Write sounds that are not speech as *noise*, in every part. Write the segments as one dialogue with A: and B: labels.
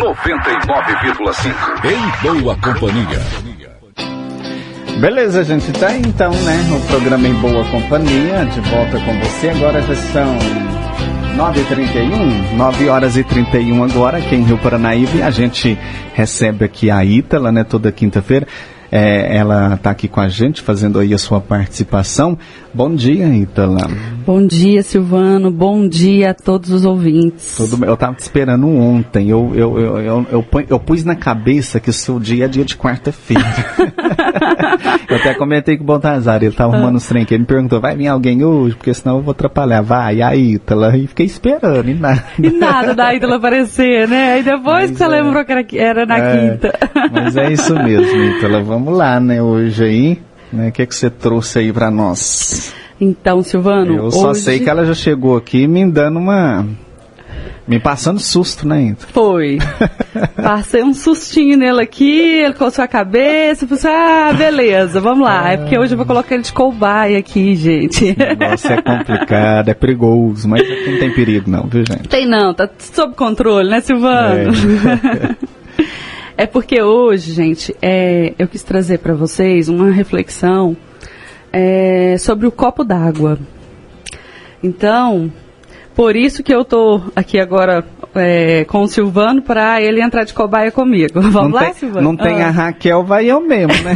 A: 99,5. Em boa companhia.
B: Beleza, gente, tá então, né? O programa em boa companhia, de volta com você. Agora já são 9h31, 9 horas e 31 agora, aqui em Rio Paranaíba. A gente recebe aqui a Ítala, né, toda quinta-feira. É, ela está aqui com a gente, fazendo aí a sua participação. Bom dia, Ítala.
C: Bom dia, Silvano. Bom dia a todos os ouvintes.
B: Tudo. Eu estava te esperando ontem. Eu, eu, eu, eu, eu, eu, pus na cabeça que o seu dia é dia de quarta-feira. *laughs* eu até comentei com o Baltazar, ele estava arrumando os trem que ele me perguntou, vai vir alguém hoje? Porque senão eu vou atrapalhar. Vai, a Ítala. E fiquei esperando, e nada.
C: E nada da Ítala aparecer, né? Aí depois mas que você é. lembrou que era, era na é, quinta.
B: Mas é isso mesmo, Ítala. Vamos *laughs* vamos lá, né, hoje aí. Né, o que, é que você trouxe aí para nós?
C: Então, Silvano.
B: Eu só
C: hoje...
B: sei que ela já chegou aqui me dando uma. Me passando susto, né, Inta?
C: Foi. *laughs* Passei um sustinho nele aqui, ele coçou a cabeça, falei ah, beleza, vamos lá. É porque hoje eu vou colocar ele de cobaia aqui, gente.
B: Negócio é complicado, é perigoso, mas aqui não tem perigo não, viu, gente?
C: Tem não, tá sob controle, né, Silvano? É. *laughs* É porque hoje, gente, é, eu quis trazer para vocês uma reflexão é, sobre o copo d'água. Então, por isso que eu tô aqui agora é, com o Silvano para ele entrar de cobaia comigo. *laughs* Vamos
B: não
C: lá,
B: tem,
C: Silvano?
B: Não tem ah. a Raquel, vai eu mesmo, né?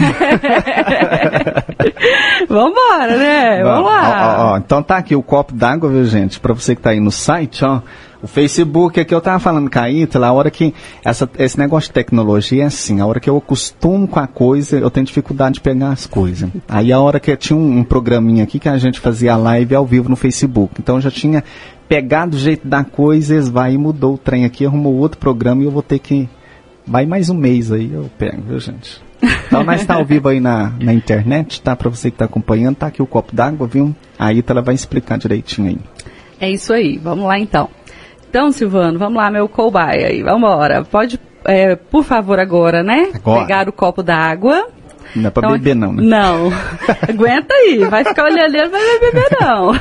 B: *laughs*
C: Vamos embora, né? Vamos lá.
B: Ó, ó, então tá aqui o copo d'água, viu, gente? Para você que tá aí no site, ó. O Facebook, aqui eu tava falando com a Ítala, a hora que essa, esse negócio de tecnologia é assim, a hora que eu acostumo com a coisa, eu tenho dificuldade de pegar as coisas. Aí a hora que tinha um, um programinha aqui que a gente fazia live ao vivo no Facebook. Então eu já tinha pegado o jeito da coisa, eles vai e mudou o trem aqui, arrumou outro programa e eu vou ter que. Vai mais um mês aí, eu pego, viu gente? Então nós está ao vivo aí na, na internet, tá? Para você que está acompanhando, tá aqui o copo d'água, viu? A Ítala vai explicar direitinho aí.
C: É isso aí, vamos lá então. Então, Silvano, vamos lá, meu cobaia aí, vamos embora. Pode, é, por favor, agora, né? Agora. Pegar o copo d'água.
B: Não é pra então, beber não, né?
C: Não. *laughs* Aguenta aí, vai ficar olhando não vai beber não.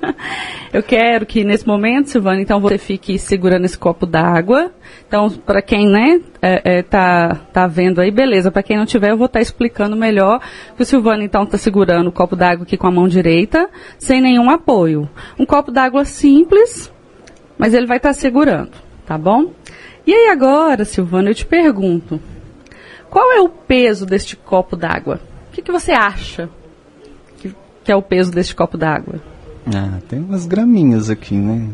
C: *laughs* Eu quero que nesse momento, Silvana, então você fique segurando esse copo d'água. Então, para quem, né, é, é, tá, tá vendo aí, beleza. Para quem não tiver, eu vou estar tá explicando melhor. Que o Silvano, então, tá segurando o copo d'água aqui com a mão direita, sem nenhum apoio. Um copo d'água simples, mas ele vai estar tá segurando, tá bom? E aí agora, Silvana, eu te pergunto, qual é o peso deste copo d'água? O que, que você acha que, que, é o peso deste copo d'água?
B: Ah, tem umas graminhas aqui, né?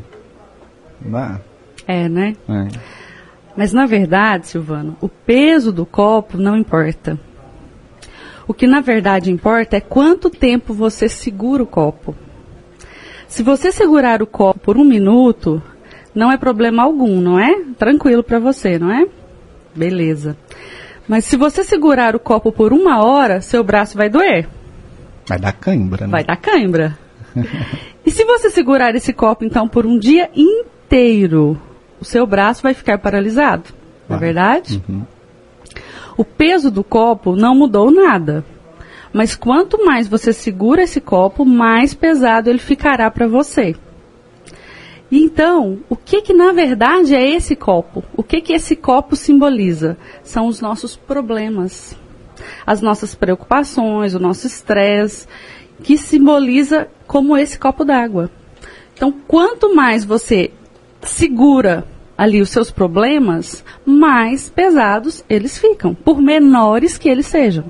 C: Ah. É, né? É. Mas na verdade, Silvano, o peso do copo não importa. O que na verdade importa é quanto tempo você segura o copo. Se você segurar o copo por um minuto, não é problema algum, não é? Tranquilo para você, não é? Beleza. Mas se você segurar o copo por uma hora, seu braço vai doer.
B: Vai dar cãibra, né?
C: Vai dar cãibra. *laughs* e se você segurar esse copo, então, por um dia inteiro, o seu braço vai ficar paralisado. Não é verdade? Uhum. O peso do copo não mudou nada. Mas quanto mais você segura esse copo, mais pesado ele ficará para você. Então, o que que na verdade é esse copo? O que que esse copo simboliza? São os nossos problemas, as nossas preocupações, o nosso estresse, que simboliza como esse copo d'água. Então, quanto mais você segura ali os seus problemas, mais pesados eles ficam, por menores que eles sejam.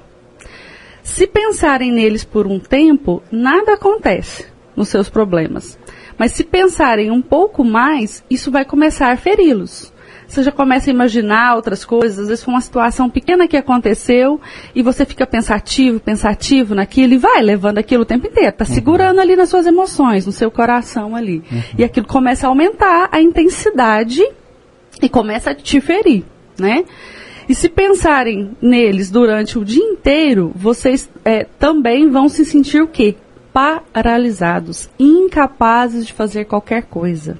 C: Se pensarem neles por um tempo, nada acontece nos seus problemas. Mas se pensarem um pouco mais, isso vai começar a feri-los. Você já começa a imaginar outras coisas, às vezes foi uma situação pequena que aconteceu e você fica pensativo, pensativo naquilo e vai levando aquilo o tempo inteiro, está uhum. segurando ali nas suas emoções, no seu coração ali. Uhum. E aquilo começa a aumentar a intensidade e começa a te ferir, né? E se pensarem neles durante o dia inteiro, vocês é, também vão se sentir o quê? Paralisados, incapazes de fazer qualquer coisa.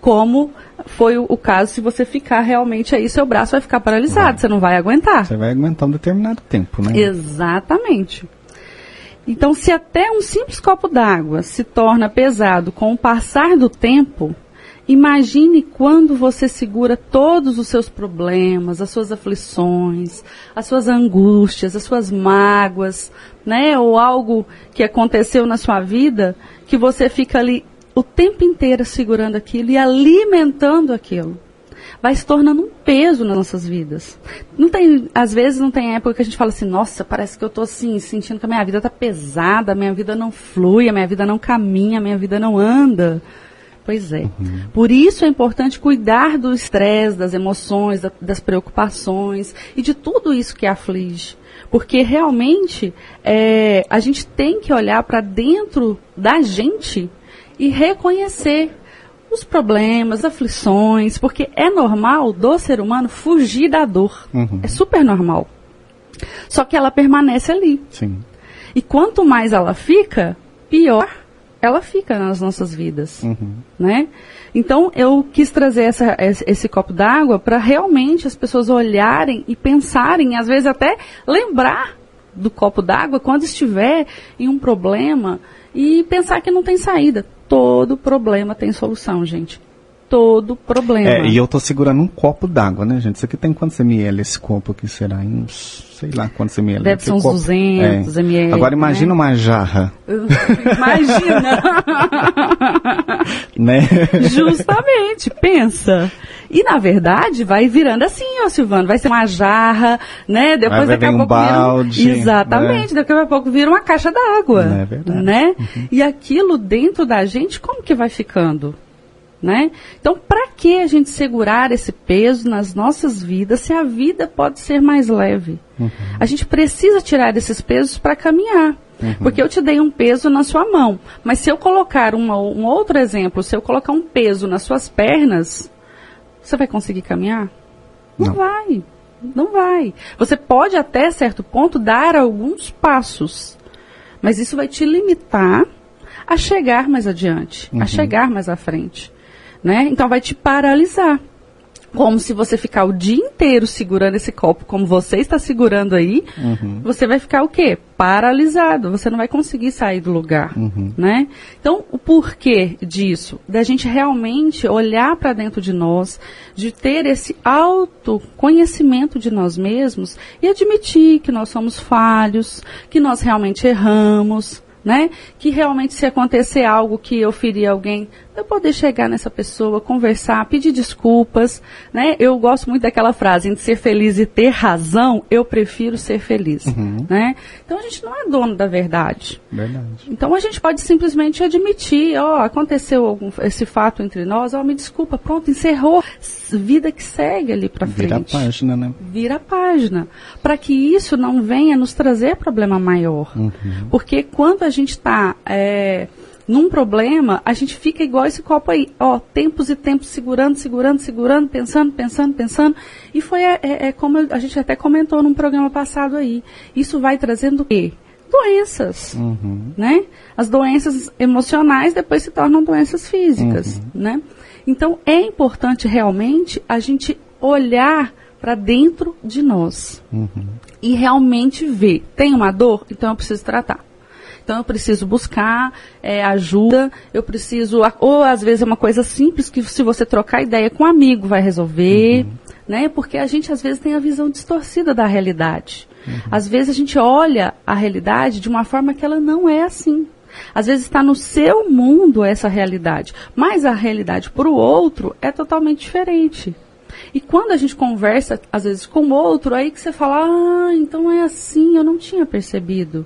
C: Como foi o, o caso se você ficar realmente aí, seu braço vai ficar paralisado, vai. você não vai aguentar.
B: Você vai aguentar um determinado tempo, né?
C: Exatamente. Então, se até um simples copo d'água se torna pesado com o passar do tempo, Imagine quando você segura todos os seus problemas, as suas aflições, as suas angústias, as suas mágoas, né? Ou algo que aconteceu na sua vida, que você fica ali o tempo inteiro segurando aquilo e alimentando aquilo. Vai se tornando um peso nas nossas vidas. Não tem, às vezes não tem época que a gente fala assim, nossa, parece que eu estou assim, sentindo que a minha vida está pesada, a minha vida não flui, a minha vida não caminha, a minha vida não anda. Pois é. Uhum. Por isso é importante cuidar do estresse, das emoções, da, das preocupações e de tudo isso que aflige. Porque realmente é, a gente tem que olhar para dentro da gente e reconhecer os problemas, aflições, porque é normal do ser humano fugir da dor. Uhum. É super normal. Só que ela permanece ali.
B: Sim.
C: E quanto mais ela fica, pior ela fica nas nossas vidas, uhum. né? Então eu quis trazer essa, esse, esse copo d'água para realmente as pessoas olharem e pensarem, às vezes até lembrar do copo d'água quando estiver em um problema e pensar que não tem saída. Todo problema tem solução, gente todo problema.
B: É, e eu tô segurando um copo d'água, né, gente? Isso aqui tem quantos ml esse copo aqui? Será? Uns, sei lá quantos ml.
C: Deve ser uns copo. 200 é. ml.
B: Agora imagina né? uma jarra. *laughs*
C: Imagina! *laughs*
B: né?
C: Justamente, pensa. E na verdade vai virando assim, ó Silvano, vai ser uma jarra, né? Depois
B: daqui a
C: pouco
B: um balde,
C: vira um... Exatamente, né? daqui a pouco vira uma caixa d'água. É verdade. Né? Uhum. E aquilo dentro da gente, como que vai ficando? Né? Então, para que a gente segurar esse peso nas nossas vidas se a vida pode ser mais leve? Uhum. A gente precisa tirar esses pesos para caminhar. Uhum. Porque eu te dei um peso na sua mão. Mas se eu colocar uma, um outro exemplo, se eu colocar um peso nas suas pernas, você vai conseguir caminhar? Não, Não vai. Não vai. Você pode até certo ponto dar alguns passos. Mas isso vai te limitar a chegar mais adiante, uhum. a chegar mais à frente né? Então vai te paralisar. Como se você ficar o dia inteiro segurando esse copo, como você está segurando aí, uhum. você vai ficar o quê? Paralisado. Você não vai conseguir sair do lugar, uhum. né? Então, o porquê disso? Da gente realmente olhar para dentro de nós, de ter esse autoconhecimento de nós mesmos e admitir que nós somos falhos, que nós realmente erramos, né? Que realmente se acontecer algo que eu ferir alguém, eu poder chegar nessa pessoa, conversar, pedir desculpas, né? Eu gosto muito daquela frase, entre ser feliz e ter razão, eu prefiro ser feliz, uhum. né? Então a gente não é dono da verdade.
B: Verdade.
C: Então a gente pode simplesmente admitir, ó, oh, aconteceu algum, esse fato entre nós, ó, oh, me desculpa, pronto, encerrou, vida que segue ali para frente.
B: Vira a página, né?
C: Vira a página, para que isso não venha nos trazer problema maior, uhum. porque quando a gente está é, num problema, a gente fica igual esse copo aí, ó, tempos e tempos segurando, segurando, segurando, pensando, pensando, pensando. E foi é, é, é como a gente até comentou num programa passado aí. Isso vai trazendo o quê? Doenças, uhum. né? As doenças emocionais depois se tornam doenças físicas, uhum. né? Então é importante realmente a gente olhar para dentro de nós uhum. e realmente ver. Tem uma dor, então eu preciso tratar. Então eu preciso buscar é, ajuda, eu preciso, ou às vezes é uma coisa simples que se você trocar ideia com um amigo vai resolver, uhum. né? Porque a gente às vezes tem a visão distorcida da realidade. Uhum. Às vezes a gente olha a realidade de uma forma que ela não é assim. Às vezes está no seu mundo essa realidade, mas a realidade para o outro é totalmente diferente. E quando a gente conversa, às vezes, com outro, aí que você fala, ah, então é assim, eu não tinha percebido.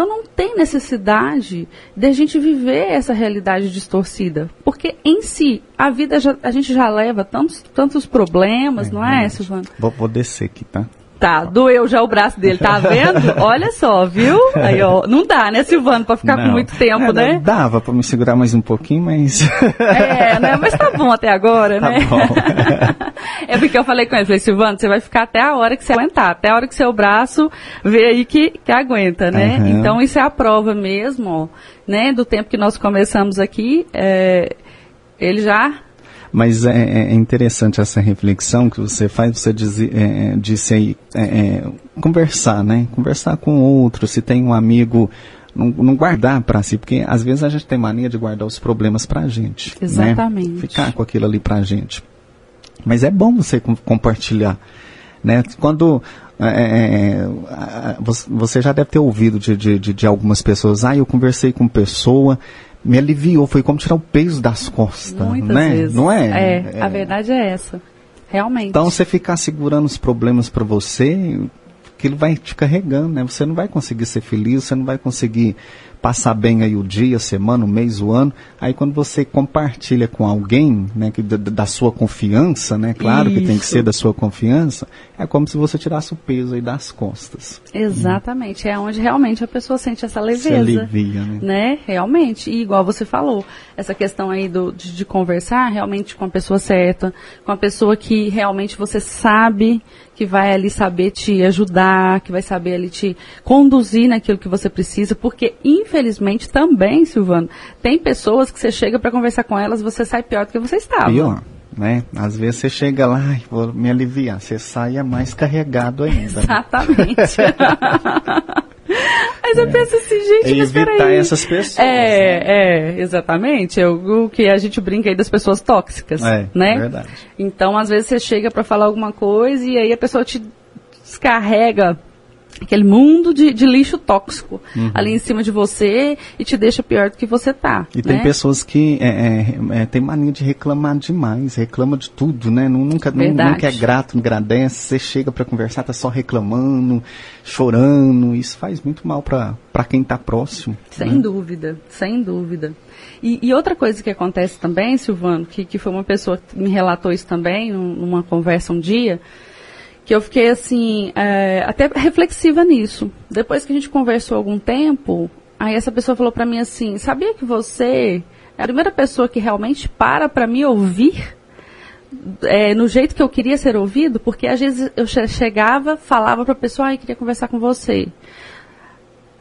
C: Então não tem necessidade de a gente viver essa realidade distorcida, porque em si a vida já, a gente já leva tantos, tantos problemas, é, não é, Silvana?
B: Vou, vou descer aqui, tá?
C: Tá, doeu já o braço dele, tá vendo? *laughs* Olha só, viu? Aí, ó, não dá, né, Silvano, pra ficar não. com muito tempo, é, né?
B: Dava pra me segurar mais um pouquinho, mas. *laughs*
C: É, né? Mas tá bom até agora,
B: tá
C: né?
B: Bom. *laughs*
C: é porque eu falei com ele, falei, Silvano, você vai ficar até a hora que você aguentar, até a hora que seu braço vê aí que, que aguenta, né? Uhum. Então isso é a prova mesmo, ó, né? Do tempo que nós começamos aqui, é, ele já
B: mas é, é, é, interessante essa reflexão que você faz, você diz, é, é disse aí, é, conversar, né? Conversar com outro, se tem um amigo não, não guardar para si, porque às vezes a gente tem mania de guardar os problemas para a gente. né?
C: Exatamente.
B: Ficar com aquilo ali para a gente. Mas é bom você com- compartilhar. Né? Quando é, é, você- já deve ter ouvido de, de, de, de algumas pessoas, ah, eu conversei com pessoa, me aliviou, foi como tirar o peso das costas.
C: Muitas
B: né?
C: vezes.
B: Não é?
C: É, a verdade é essa. Realmente.
B: Então, você ficar segurando os problemas para você, aquilo vai te carregando, né? Você não vai conseguir ser feliz, você não vai conseguir passar bem aí o dia, a semana, o mês, o ano. Aí quando você compartilha com alguém, né, que da, da sua confiança, né? Claro que tem que
C: Isso.
B: ser da sua confiança, é como se você tirasse o peso aí das costas.
C: Exatamente. É onde realmente a pessoa sente essa
B: Se
C: leveza.
B: alivia, né?
C: né? Realmente. E igual você falou, essa questão aí do, de, de conversar realmente com a pessoa certa, com a pessoa que realmente você sabe que vai ali saber te ajudar, que vai saber ali te conduzir naquilo que você precisa, porque infelizmente também, Silvano, tem pessoas que você chega para conversar com elas, você sai pior do que você estava.
B: Pior, né? Às vezes você chega lá, "Ai, vou me aliviar, você sai é mais carregado ainda. né? *laughs*
C: Exatamente. Aí você pensa assim, gente,
B: E
C: mas
B: evitar
C: peraí.
B: essas pessoas. né?
C: É, é, exatamente. É o, que a gente brinca aí das pessoas tóxicas,
B: É,
C: né?
B: verdade.
C: Então, às vezes você chega pra falar alguma coisa e aí a pessoa te descarrega aquele mundo de, de lixo tóxico ali em cima de você e te deixa pior do que você tá.
B: Uhum. E tem
C: né?
B: pessoas que é, é, é, tem mania de reclamar demais, reclama de tudo, né? Nu- Nunca,
C: Verdade.
B: nunca é grato, não agradece. Você chega pra conversar, tá só reclamando, chorando. Isso faz muito mal pra quem tá próximo.
C: Sem dúvida, sem dúvida. E, e outra coisa que acontece também, Silvano, que, que foi uma pessoa que me relatou isso também num- numa conversa um dia, que eu fiquei assim, é, até reflexiva nisso. Depois que a gente conversou algum tempo, aí essa pessoa falou pra mim assim, sabia que você é a primeira pessoa que realmente para pra me ouvir? é, no jeito que eu queria ser ouvido, porque às vezes eu che- chegava, falava pra pessoa, ai, queria conversar com você.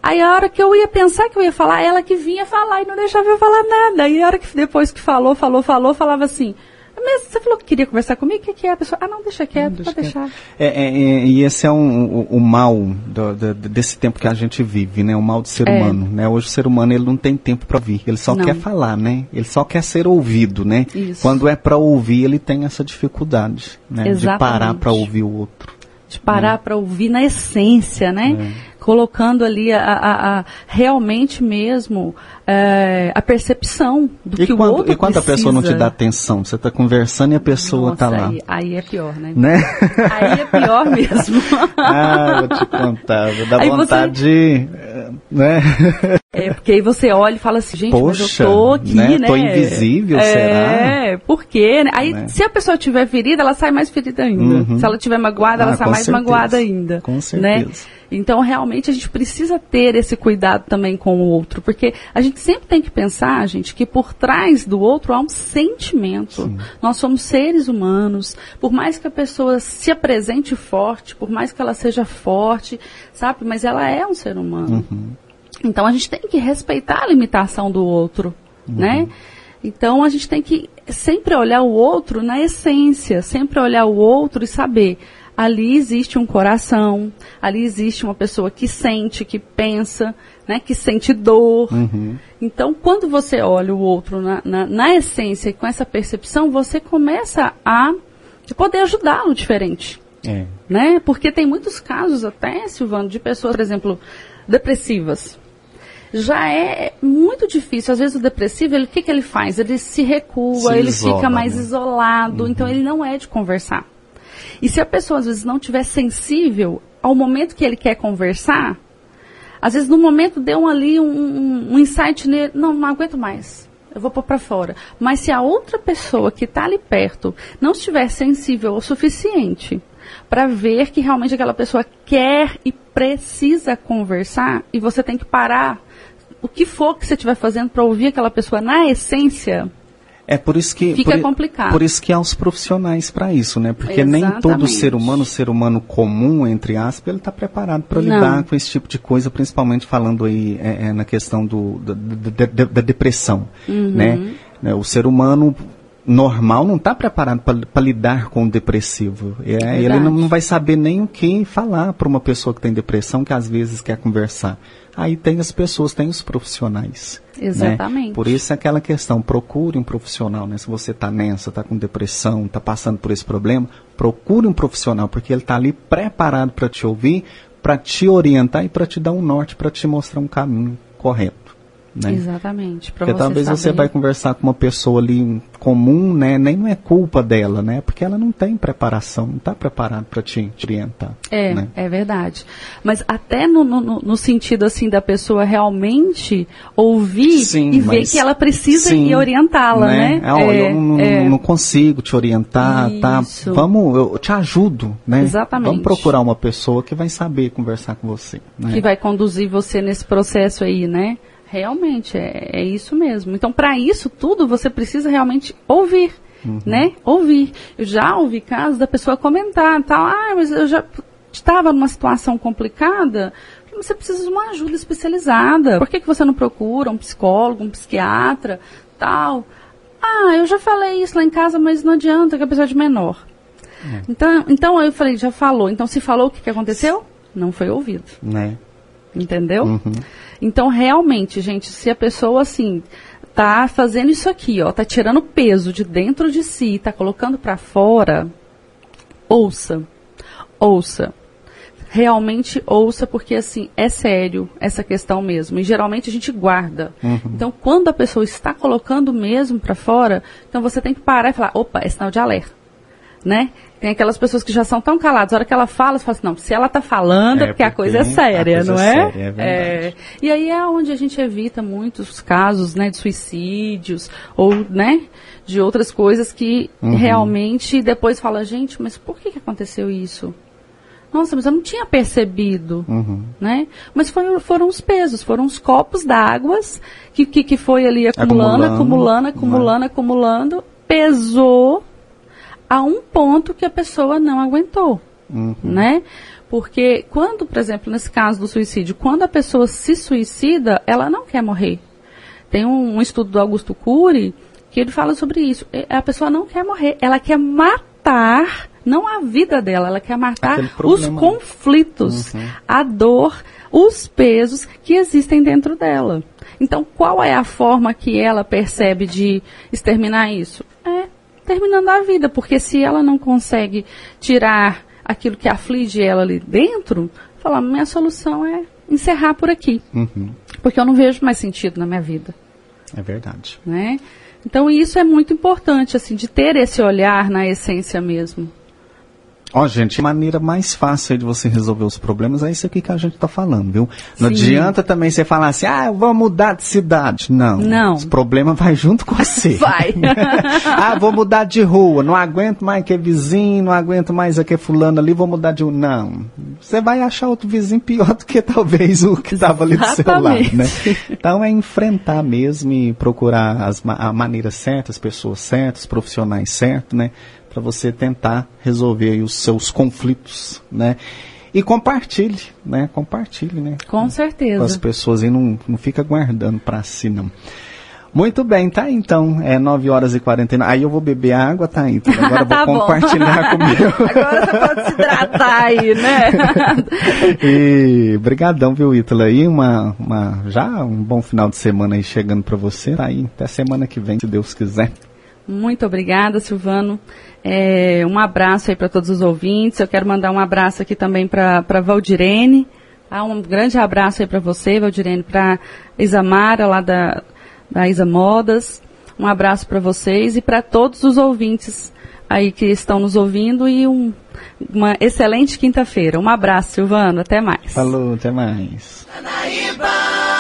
C: Aí a hora que eu ia pensar que eu ia falar, ela que vinha falar e não deixava eu falar nada. Aí a hora que depois que falou, falou, falou, falava assim, mas você falou que queria conversar comigo? O que, que é? A pessoa, ah, não, deixa quieto,
B: Deixa
C: pode deixar.
B: É, é, é, e esse é um, o, o mal do- do- desse tempo que a gente vive, né? O mal do ser
C: É.
B: humano, né? Hoje o ser humano ele não tem tempo para ouvir, ele só
C: Não.
B: quer falar, né? Ele só quer ser ouvido, né?
C: Isso.
B: Quando é para ouvir, ele tem essa dificuldade, né? De
C: Exatamente.
B: parar para ouvir o outro.
C: De parar pra ouvir na essência, né? Colocando ali a, a- a- realmente mesmo é, a percepção do
B: E
C: que o
B: quando,
C: outro
B: e quando a pessoa não te
C: precisa.
B: dá atenção? Você tá conversando e a pessoa
C: Nossa,
B: tá lá.
C: Aí, aí é pior, né?
B: Né?
C: Aí é pior mesmo. *laughs*
B: ah, vou te contar, vou dar
C: Aí você-
B: vontade de. Né?
C: É, porque aí você olha e fala assim, gente, mas
B: Poxa,
C: eu tô aqui,
B: né?
C: né?
B: Tô invisível,
C: é,
B: será?
C: É, por quê? né? Aí,
B: Né?
C: se a pessoa tiver ferida, ela sai mais ferida ainda.
B: Uhum.
C: Se ela tiver magoada, ela
B: Ah,
C: sai mais
B: certeza.
C: magoada ainda.
B: Com
C: Né? Então, realmente, a gente precisa ter esse cuidado também com o outro, porque a gente sempre tem que pensar, gente, que por trás do outro há um sentimento. Nós somos seres humanos. Por mais que a pessoa se apresente forte, por mais que ela seja forte, sabe? Mas ela é um ser humano. Então a gente tem que respeitar a limitação do outro, né? Então a gente tem que sempre olhar o outro na essência, sempre olhar o outro e saber ali existe um coração, ali existe uma pessoa que sente, que pensa, né, que sente dor. Então quando você olha o outro na, na, na essência e com essa percepção, você começa a poder ajudá-lo diferente
B: É.
C: né? Porque tem muitos casos até, Silvano, de pessoas, por exemplo, depressivas. Já é muito difícil. Às vezes o depressivo, ele, o que, que ele faz? Ele se recua,
B: Se
C: ele
B: isola,
C: fica mais
B: né?
C: isolado, então ele não é de conversar. E se a pessoa às vezes não tiver sensível ao momento que ele quer conversar, às vezes no momento deu ali um, um, insight nele, não, não aguento mais. Eu vou pôr pra fora. Mas se a outra pessoa que está ali perto não estiver sensível o suficiente para ver que realmente aquela pessoa quer e precisa conversar e você tem que parar o que for que você estiver fazendo para ouvir aquela pessoa na essência,
B: É por isso que
C: Fica
B: por,
C: complicado.
B: Por isso que há os profissionais para isso, né? Porque nem todo
C: Exatamente.
B: ser humano, ser humano comum entre aspas, ele está preparado para lidar com esse tipo de coisa, principalmente falando aí é, é, na questão do, da, da- da- da depressão,
C: Uhum.
B: né? Né, O ser humano normal não está preparado para lidar com o depressivo. É, ele não, não, vai saber nem o que falar para uma pessoa que tem depressão, que às vezes quer conversar. Aí tem as pessoas, tem os profissionais.
C: Né? Exatamente.
B: Né? Por isso é aquela questão, procure um profissional, né? Se você está nessa, está com depressão, está passando por esse problema, procure um profissional, porque ele está ali preparado para te ouvir, para te orientar e para te dar um norte, para te mostrar um caminho correto. Né?
C: Exatamente.
B: Porque talvez saber. você vai conversar com uma pessoa ali comum, né? Nem não é culpa dela, né? Porque ela não tem preparação, não está preparada para te, te, orientar.
C: É,
B: né?
C: é verdade. Mas até no, no, no, sentido assim da pessoa realmente ouvir sim, e ver que ela precisa sim, e orientá-la, né? né?
B: É, é, eu não, é. não, consigo te orientar, tá? Isso. tá? Vamos, eu te ajudo, né?
C: Exatamente.
B: Vamos procurar uma pessoa que vai saber conversar com você. Né?
C: Que vai conduzir você nesse processo aí, né? Realmente, é, é isso mesmo. Então, para isso tudo, você precisa realmente ouvir, uhum. né? Ouvir. Eu já ouvi casos da pessoa comentar, tal, ah, mas eu já estava numa situação complicada, você precisa de uma ajuda especializada. Por que, que você não procura um psicólogo, um psiquiatra, tal? Ah, eu já falei isso lá em casa, mas não adianta, que a pessoa é de menor. É. Então, então eu falei, já falou. Então se falou, o que, que aconteceu? Não foi ouvido.
B: Né?
C: Entendeu? Uhum. Então, realmente, gente, se a pessoa, assim, tá fazendo isso aqui, ó, tá tirando peso de dentro de si, tá colocando para fora, ouça. Ouça. Realmente ouça, porque assim, é sério essa questão mesmo. E geralmente a gente guarda. Uhum. Então, quando a pessoa está colocando mesmo para fora, então você tem que parar e falar, opa, é sinal de alerta. Né? Tem aquelas pessoas que já são tão caladas. A hora que ela fala, você fala assim, não, se ela está falando, é porque, a coisa é séria, coisa não é? é? Séria, é, é E aí é onde a gente evita muitos casos, né, de suicídios, ou, né, de outras coisas que uhum. realmente depois fala, gente, mas por que, que aconteceu isso? Nossa, mas eu não tinha percebido, uhum. né? Mas foi, foram os pesos, foram os copos d'água que, que, que foi ali acumulando, acumulando, acumulando, acumulando, acumulando, pesou a um ponto que a pessoa não aguentou, uhum. né? Porque quando, por exemplo, nesse caso do suicídio, quando a pessoa se suicida, ela não quer morrer. Tem um, um estudo do Augusto Cury que ele fala sobre isso. A pessoa não quer morrer, ela quer matar não a vida dela, ela quer matar os conflitos, uhum. a dor, os pesos que existem dentro dela. Então, qual é a forma que ela percebe de exterminar isso? É terminando a vida, porque se ela não consegue tirar aquilo que aflige ela ali dentro, falar, minha solução é encerrar por aqui. Uhum. Porque eu não vejo mais sentido na minha vida.
B: É verdade.
C: Né? Então isso é muito importante, assim, de ter esse olhar na essência mesmo.
B: Ó, oh, gente, a maneira mais fácil de você resolver os problemas é isso aqui que a gente está falando, viu? Não Sim. adianta também você falar assim, ah, eu vou mudar de cidade. Não.
C: Não.
B: Os problemas vai junto com você. *laughs*
C: Vai. *laughs*
B: ah, vou mudar de rua, não aguento mais que é vizinho, não aguento mais aquele fulano ali, vou mudar de rua. Não. Você vai achar outro vizinho pior do que talvez o que estava ali do seu lado, né? Então é enfrentar mesmo e procurar as, a maneira certa, as pessoas certas, os profissionais certos, né? Para você tentar resolver os seus conflitos, né? E compartilhe, né? Compartilhe, né?
C: Com certeza.
B: Com as pessoas e não, não fica guardando para si, não. Muito bem, tá então. É 9 horas e 49. Aí eu vou beber água, tá então. Agora *laughs*
C: tá
B: vou compartilhar comigo. *laughs*
C: Agora você pode se hidratar aí, né? *laughs*
B: e brigadão, viu, Ítala? Aí uma, uma, já um bom final de semana aí chegando para você. Tá aí, até semana que vem, se Deus quiser.
C: Muito obrigada, Silvano. É, um abraço aí para todos os ouvintes. Eu quero mandar um abraço aqui também para Valdirene. Tá? Um grande abraço aí para você, Valdirene, para Isamara, lá da, da Isa Modas. Um abraço para vocês e para todos os ouvintes aí que estão nos ouvindo e um, uma excelente quinta-feira. Um abraço, Silvano. Até mais.
B: Falou, até mais. Anaíba!